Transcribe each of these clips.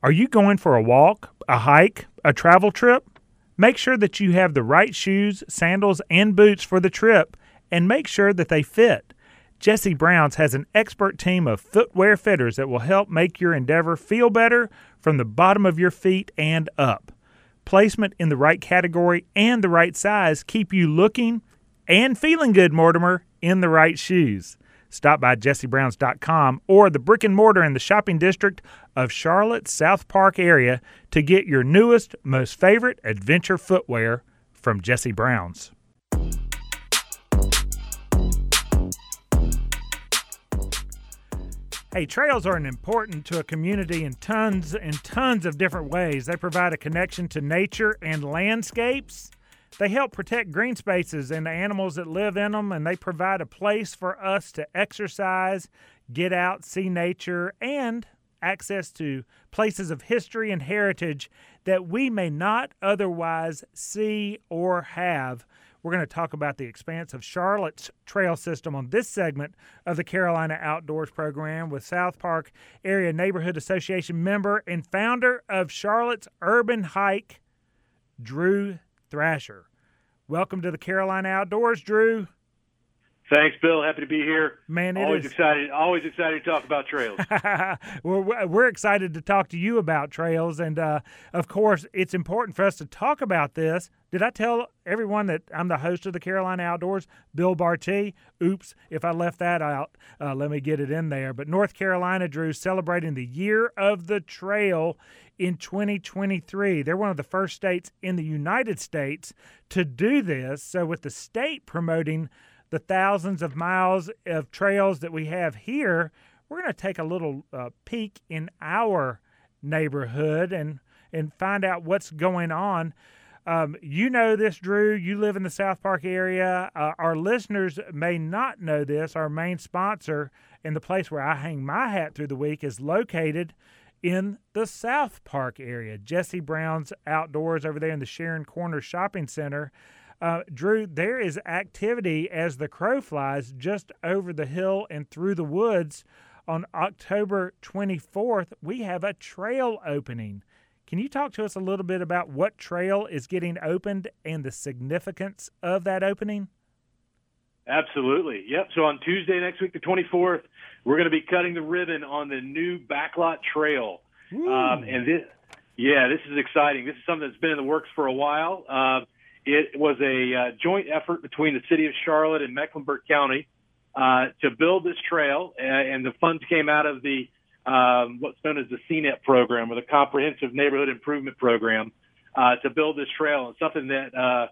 Are you going for a walk, a hike, a travel trip? Make sure that you have the right shoes, sandals, and boots for the trip, and make sure that they fit. Jesse Browns has an expert team of footwear fitters that will help make your endeavor feel better from the bottom of your feet and up. Placement in the right category and the right size keep you looking and feeling good, Mortimer, in the right shoes. Stop by jessebrowns.com or the brick and mortar in the shopping district of Charlotte South Park area to get your newest, most favorite adventure footwear from Jesse Browns. Hey, trails are important to a community in tons and tons of different ways. They provide a connection to nature and landscapes. They help protect green spaces and the animals that live in them, and they provide a place for us to exercise, get out, see nature, and access to places of history and heritage that we may not otherwise see or have. We're going to talk about the expanse of Charlotte's trail system on this segment of the Carolina Outdoors program with South Park Area Neighborhood Association member and founder of Charlotte's Urban Hike, Drew Thrasher. Welcome to the Carolina Outdoors, Drew. Thanks, Bill. Happy to be here. Man, always is. excited. Always excited to talk about trails. we're, we're excited to talk to you about trails, and uh, of course, it's important for us to talk about this. Did I tell everyone that I'm the host of the Carolina Outdoors, Bill Bartee? Oops, if I left that out, uh, let me get it in there. But North Carolina, Drew, celebrating the Year of the Trail in 2023. They're one of the first states in the United States to do this. So, with the state promoting the thousands of miles of trails that we have here, we're going to take a little uh, peek in our neighborhood and and find out what's going on. Um, you know this, Drew. You live in the South Park area. Uh, our listeners may not know this. Our main sponsor and the place where I hang my hat through the week is located in the South Park area. Jesse Brown's Outdoors over there in the Sharon Corner Shopping Center. Uh, Drew, there is activity as the crow flies just over the hill and through the woods. On October 24th, we have a trail opening. Can you talk to us a little bit about what trail is getting opened and the significance of that opening? Absolutely. Yep. So on Tuesday next week, the 24th, we're going to be cutting the ribbon on the new Backlot Trail. Um, and this, yeah, this is exciting. This is something that's been in the works for a while. Uh, it was a uh, joint effort between the city of Charlotte and Mecklenburg County uh, to build this trail, and the funds came out of the um, what's known as the CNIP program, or the Comprehensive Neighborhood Improvement Program, uh, to build this trail. And something that uh,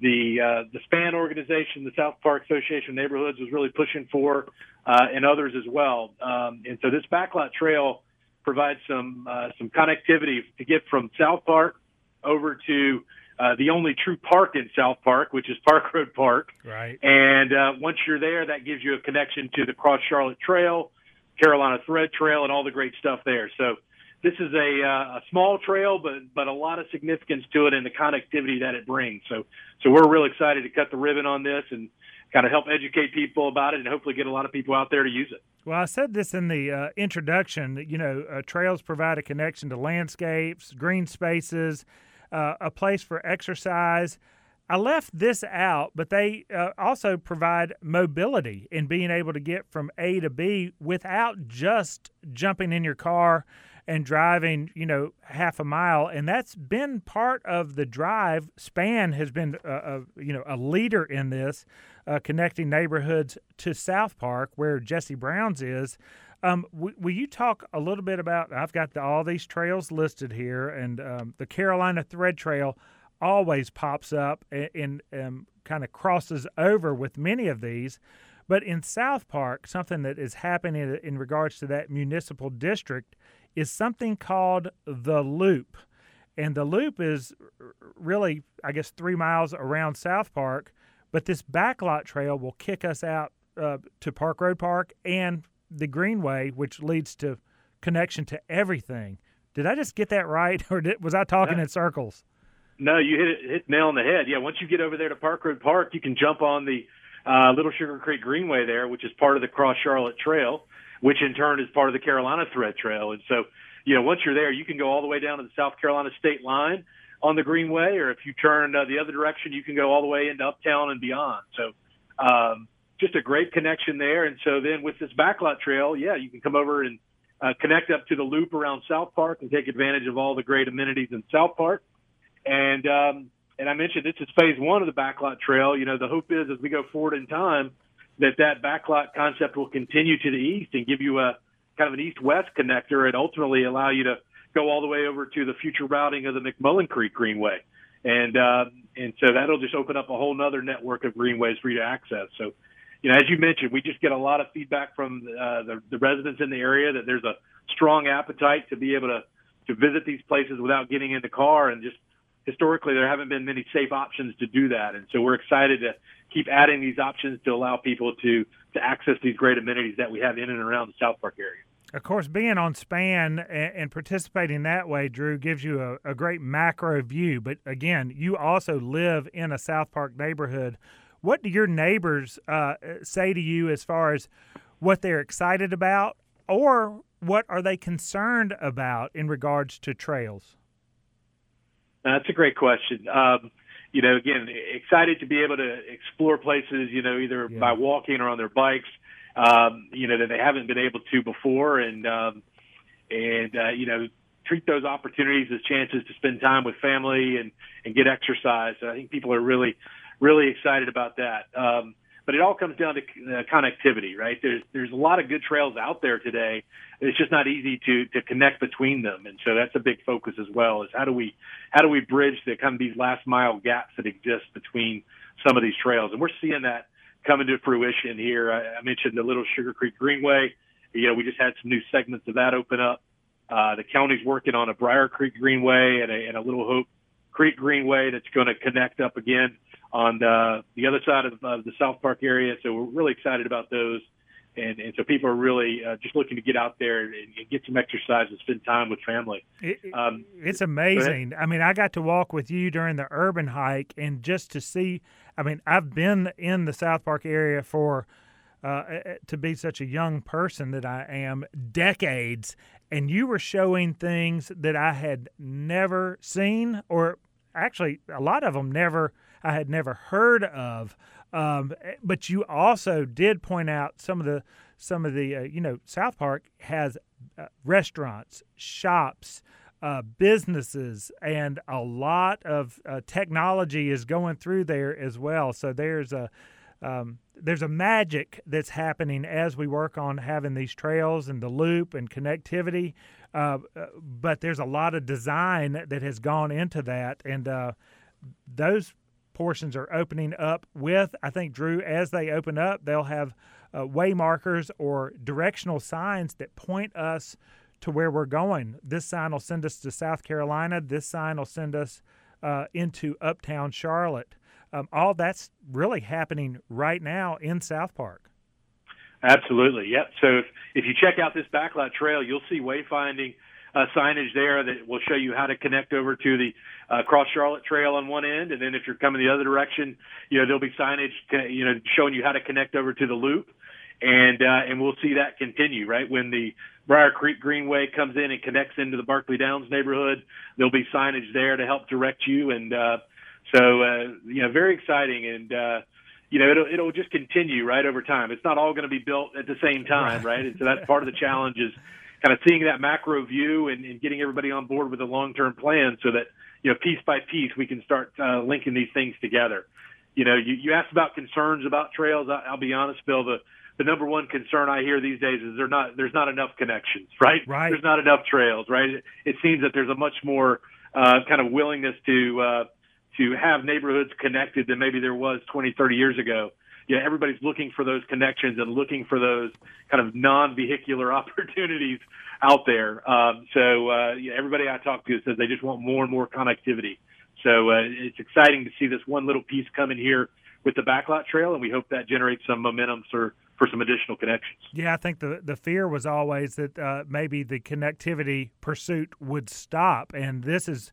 the uh, the SPAN organization, the South Park Association of Neighborhoods, was really pushing for, uh, and others as well. Um, and so this backlot trail provides some uh, some connectivity to get from South Park over to uh, the only true park in South Park, which is Park Road Park. Right. And uh, once you're there, that gives you a connection to the Cross Charlotte Trail, Carolina Thread Trail, and all the great stuff there. So this is a, uh, a small trail, but but a lot of significance to it and the connectivity that it brings. So so we're real excited to cut the ribbon on this and kind of help educate people about it and hopefully get a lot of people out there to use it. Well, I said this in the uh, introduction. That, you know, uh, trails provide a connection to landscapes, green spaces uh, a place for exercise. I left this out, but they uh, also provide mobility in being able to get from A to B without just jumping in your car and driving, you know, half a mile. And that's been part of the drive. Span has been, a, a you know, a leader in this, uh, connecting neighborhoods to South Park, where Jesse Brown's is. Um, w- will you talk a little bit about? I've got the, all these trails listed here, and um, the Carolina Thread Trail always pops up and, and um, kind of crosses over with many of these. But in South Park, something that is happening in, in regards to that municipal district is something called the Loop. And the Loop is really, I guess, three miles around South Park. But this backlot trail will kick us out uh, to Park Road Park and the Greenway, which leads to connection to everything. Did I just get that right, or did, was I talking in circles? No, you hit it hit nail on the head. Yeah, once you get over there to Park Road Park, you can jump on the uh, Little Sugar Creek Greenway there, which is part of the Cross Charlotte Trail, which in turn is part of the Carolina Thread Trail. And so you know, once you're there, you can go all the way down to the South Carolina state line on the Greenway, or if you turn uh, the other direction, you can go all the way into Uptown and beyond. So, um, just a great connection there. And so then with this backlot trail, yeah, you can come over and uh, connect up to the loop around South Park and take advantage of all the great amenities in South Park. And um, and I mentioned this is phase one of the backlot trail. You know, the hope is as we go forward in time that that backlot concept will continue to the east and give you a kind of an east-west connector and ultimately allow you to go all the way over to the future routing of the McMullen Creek Greenway. And uh, and so that'll just open up a whole nother network of greenways for you to access. So, you know, as you mentioned, we just get a lot of feedback from uh, the, the residents in the area that there's a strong appetite to be able to to visit these places without getting in the car and just historically there haven't been many safe options to do that. And so we're excited to keep adding these options to allow people to to access these great amenities that we have in and around the South Park area. Of course, being on SPAN and, participating that way, Drew, gives you a, a, great macro view. But again, you also live in a South Park neighborhood. What do your neighbors uh, say to you as far as what they're excited about, or what are they concerned about in regards to trails? That's a great question. Um, you know, again, excited to be able to explore places, you know, either yeah. by walking or on their bikes um, you know, that they haven't been able to before, and um, and uh, you know, treat those opportunities as chances to spend time with family and and get exercise. So I think people are really really excited about that. Um, but it all comes down to uh, connectivity, right? There's there's a lot of good trails out there today. It's just not easy to to connect between them, and so that's a big focus as well. Is how do we how do we bridge the kind of these last mile gaps that exist between some of these trails, and we're seeing that coming to fruition here. I, I mentioned the Little Sugar Creek Greenway. You know, we just had some new segments of that open up. Uh, the county's working on a Briar Creek Greenway and a, and a Little Hope Creek Greenway that's going to connect up again on the, the other side of, of the South Park area. So we're really excited about those. And, and so people are really uh, just looking to get out there and, and, get some exercise and spend time with family. It, um, it's amazing. I mean, I got to walk with you during the urban hike, and just to see I mean, I've been in the South Park area for uh, to be such a young person that I am decades, and you were showing things that I had never seen, or actually a lot of them never I had never heard of. Um, but you also did point out some of the some of the uh, you know South Park has uh, restaurants, shops, uh, businesses and a lot of uh, technology is going through there as well. So there's a um, there's a magic that's happening as we work on having these trails and the loop and connectivity. Uh, uh but there's a lot of design that has gone into that, and those portions are opening up with I think Drew as they open up, they'll have uh, way markers or directional signs that point us to where we're going. This sign will send us to South Carolina. This sign will send us uh, into Uptown Charlotte. Um, all that's really happening right now in South Park. Absolutely. Yep. So if, if you check out this backlot trail, you'll see wayfinding uh, signage there that will show you how to connect over to the uh, Cross Charlotte Trail on one end, and then if you're coming the other direction, you know there'll be signage, you know, showing you how to connect over to the loop, and uh, and we'll see that continue right when the Briar Creek Greenway comes in and connects into the Barclay Downs neighborhood. There'll be signage there to help direct you, and uh, so uh, you know, very exciting, and uh, you know, it'll it'll just continue right over time. It's not all going to be built at the same time, right? right? And so that's part of the challenge is kind of seeing that macro view and, and getting everybody on board with a long term plan, so that you know, piece by piece, we can start uh, linking these things together. You know, you, you asked about concerns about trails. I, I'll be honest, Bill. The the number one concern I hear these days is there's not there's not enough connections, right? Right. There's not enough trails, right? It, it seems that there's a much more uh, kind of willingness to uh, to have neighborhoods connected than maybe there was 20, 30 years ago. Yeah, everybody's looking for those connections and looking for those kind of non-vehicular opportunities out there. Um, so uh, yeah, everybody I talk to says they just want more and more connectivity. So uh, it's exciting to see this one little piece come in here with the backlot trail, and we hope that generates some momentum for for some additional connections. Yeah, I think the the fear was always that uh, maybe the connectivity pursuit would stop, and this is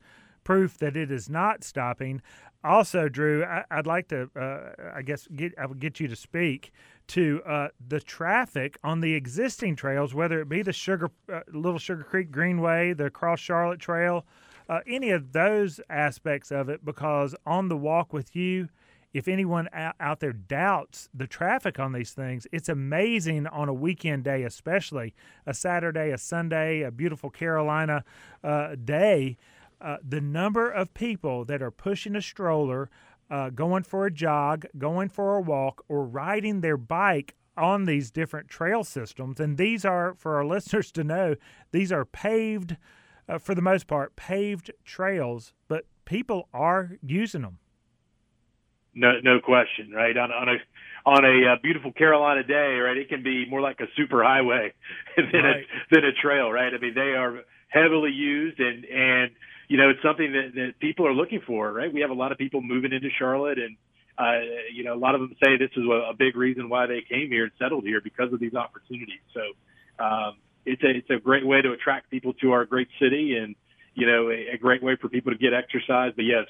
proof that it is not stopping. Also, Drew, I, would like to, uh, I guess, get I would get you to speak to uh, the traffic on the existing trails, whether it be the Sugar uh, Little Sugar Creek Greenway, the Cross Charlotte Trail, uh, any of those aspects of it. Because on the walk with you, if anyone out there doubts the traffic on these things, it's amazing on a weekend day, especially a Saturday, a Sunday, a beautiful Carolina uh, day. Uh, the number of people that are pushing a stroller, uh, going for a jog, going for a walk, or riding their bike on these different trail systems. And these are, for our listeners to know, these are paved, uh, for the most part, paved trails, but people are using them. No, no question, right? On, on a on a uh, beautiful Carolina day, right? It can be more like a super highway than right. a than a trail, right? I mean, they are heavily used, and and you know, it's something that, that people are looking for, right? We have a lot of people moving into Charlotte, and uh, you know, a lot of them say this is a, a big reason why they came here and settled here because of these opportunities. So um, it's a it's a great way to attract people to our great city, and you know, a, a great way for people to get exercise. But yes,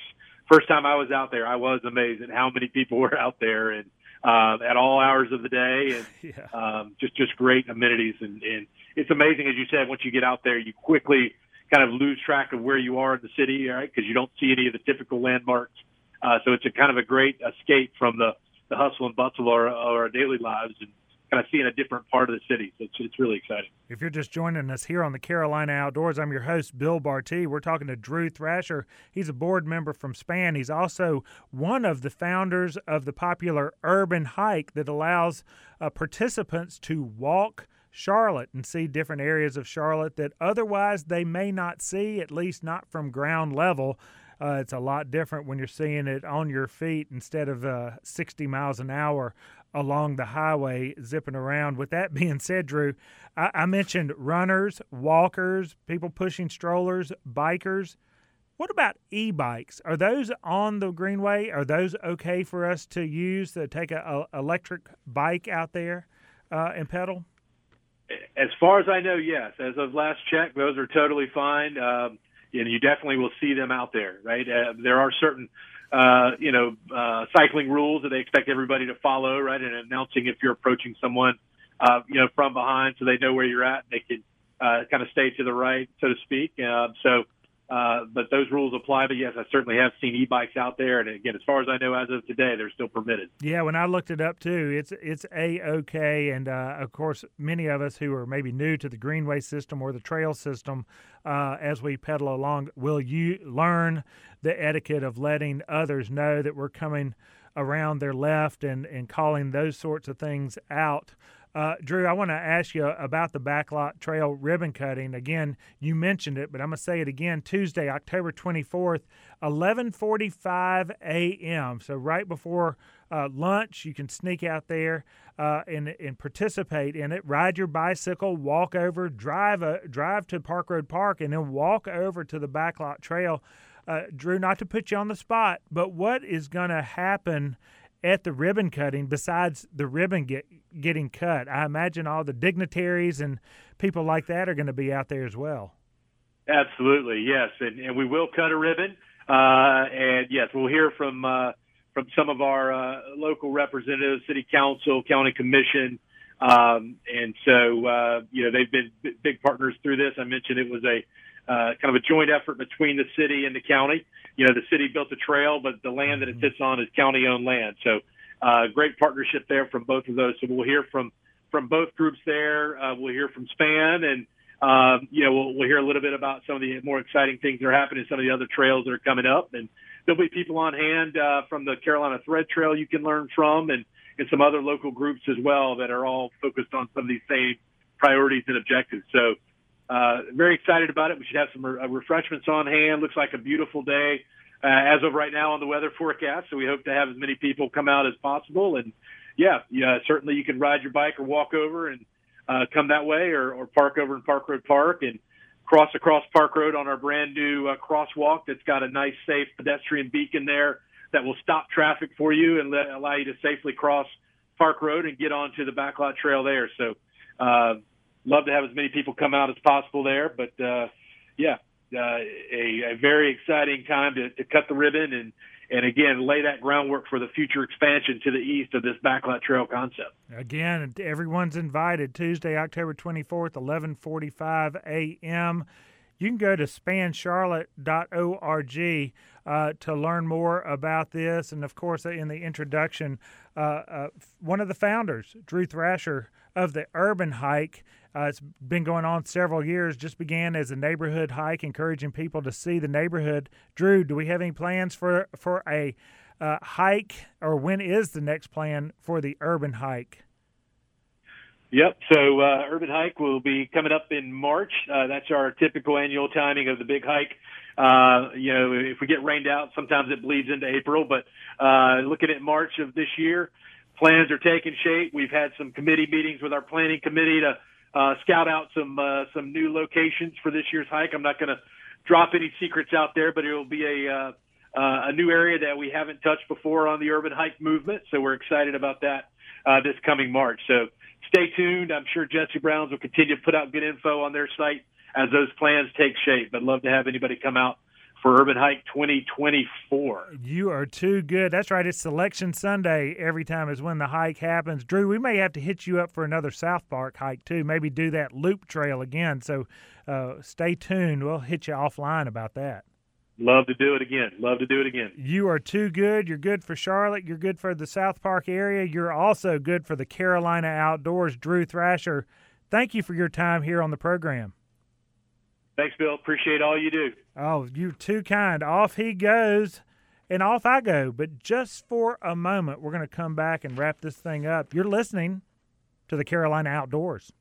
first time I was out there, I was amazed at how many people were out there and uh, at all hours of the day, and yeah. um, just just great amenities. And, and it's amazing, as you said, once you get out there, you quickly kind of lose track of where you are in the city, right? Because you don't see any of the typical landmarks. Uh, so it's a kind of a great escape from the the hustle and bustle of our, our daily lives and kind of seeing a different part of the city. So it's, it's really exciting. If you're just joining us here on the Carolina Outdoors, I'm your host, Bill Bartee. We're talking to Drew Thrasher. He's a board member from SPAN. He's also one of the founders of the popular Urban Hike that allows uh, participants to walk. Charlotte and see different areas of Charlotte that otherwise they may not see, at least not from ground level. Uh, it's a lot different when you're seeing it on your feet instead of uh, 60 miles an hour along the highway zipping around. With that being said, Drew, I, I mentioned runners, walkers, people pushing strollers, bikers. What about e-bikes? Are those on the greenway? Are those okay for us to use to take a, a electric bike out there uh, and pedal? As far as I know, yes. As of last check, those are totally fine, um, and you definitely will see them out there. Right? Uh, there are certain uh, you know, uh, cycling rules that they expect everybody to follow, right? And announcing if you're approaching someone, uh, you know, from behind so they know where you're at. And they can uh, kind of stay to the right, so to speak. Uh, so, uh, but those rules apply. But yes, I certainly have seen e-bikes out there, and again, as far as I know, as of today, they're still permitted. Yeah, when I looked it up too, it's it's a okay, and uh, of course, many of us who are maybe new to the greenway system or the trail system, uh, as we pedal along, will you learn the etiquette of letting others know that we're coming around their left and and calling those sorts of things out. Uh, Drew, I want to ask you about the backlot trail ribbon cutting. Again, you mentioned it, but I'm going to say it again. Tuesday, October 24th, 11:45 a.m. So right before uh, lunch, you can sneak out there uh, and and participate in it. Ride your bicycle, walk over, drive a, drive to Park Road Park, and then walk over to the backlot trail. Uh, Drew, not to put you on the spot, but what is going to happen at the ribbon cutting besides the ribbon get, getting cut? I imagine all the dignitaries and people like that are going to be out there as well. Absolutely, yes, and, and we will cut a ribbon, uh, and yes, we'll hear from uh, from some of our uh, local representatives, city council, county commission, um, and so uh, you know they've been big partners through this. I mentioned it was a uh, kind of a joint effort between the city and the county you know, the city built a trail, but the land that it sits on is county-owned land. So, uh, great partnership there from both of those. So we'll hear from from both groups there. Uh, we'll hear from Span, and um, you know, we'll, we'll hear a little bit about some of the more exciting things that are happening, some of the other trails that are coming up, and there'll be people on hand uh, from the Carolina Thread Trail you can learn from, and and some other local groups as well that are all focused on some of these same priorities and objectives. So uh, very excited about it. We should have some uh, refreshments on hand. Looks like a beautiful day uh, as of right now on the weather forecast. So we hope to have as many people come out as possible. And yeah, yeah, certainly you can ride your bike or walk over and uh, come that way, or, or park over in Park Road Park and cross across Park Road on our brand new uh, crosswalk that's got a nice, safe pedestrian beacon there that will stop traffic for you and let, allow you to safely cross Park Road and get onto the backlot trail there. So. Uh, love to have as many people come out as possible there. But uh, yeah, uh, a, a very exciting time to, to cut the ribbon and and again lay that groundwork for the future expansion to the east of this backlot trail concept. Again, everyone's invited Tuesday, October 24th, 11:45 a.m. You can go to spancharlotte.org uh, to learn more about this. And of course, in the introduction, uh, uh, one of the founders, Drew Thrasher of the Urban Hike, uh, it's been going on several years. Just began as a neighborhood hike, encouraging people to see the neighborhood. Drew, do we have any plans for for a uh, hike, or when is the next plan for the urban hike? Yep. So uh, Urban Hike will be coming up in March. Uh, that's our typical annual timing of the big hike. Uh, you know, if we get rained out, sometimes it bleeds into April. But uh, looking at March of this year, plans are taking shape. We've had some committee meetings with our planning committee to uh, scout out some uh, some new locations for this year's hike. I'm not going to drop any secrets out there, but it will be a uh, uh, a new area that we haven't touched before on the urban hike movement. So we're excited about that uh, this coming March. So stay tuned. I'm sure Jesse Browns will continue to put out good info on their site as those plans take shape. But love to have anybody come out for Urban Hike 2024. You are too good. That's right. It's Selection Sunday every time is when the hike happens. Drew, we may have to hit you up for another South Park hike too. Maybe do that loop trail again. So uh, stay tuned. We'll hit you offline about that. Love to do it again. Love to do it again. You are too good. You're good for Charlotte. You're good for the South Park area. You're also good for the Carolina Outdoors. Drew Thrasher, thank you for your time here on the program. Thanks, Bill. Appreciate all you do. Oh, you're too kind. Off he goes, and off I go. But just for a moment, we're going to come back and wrap this thing up. You're listening to the Carolina Outdoors.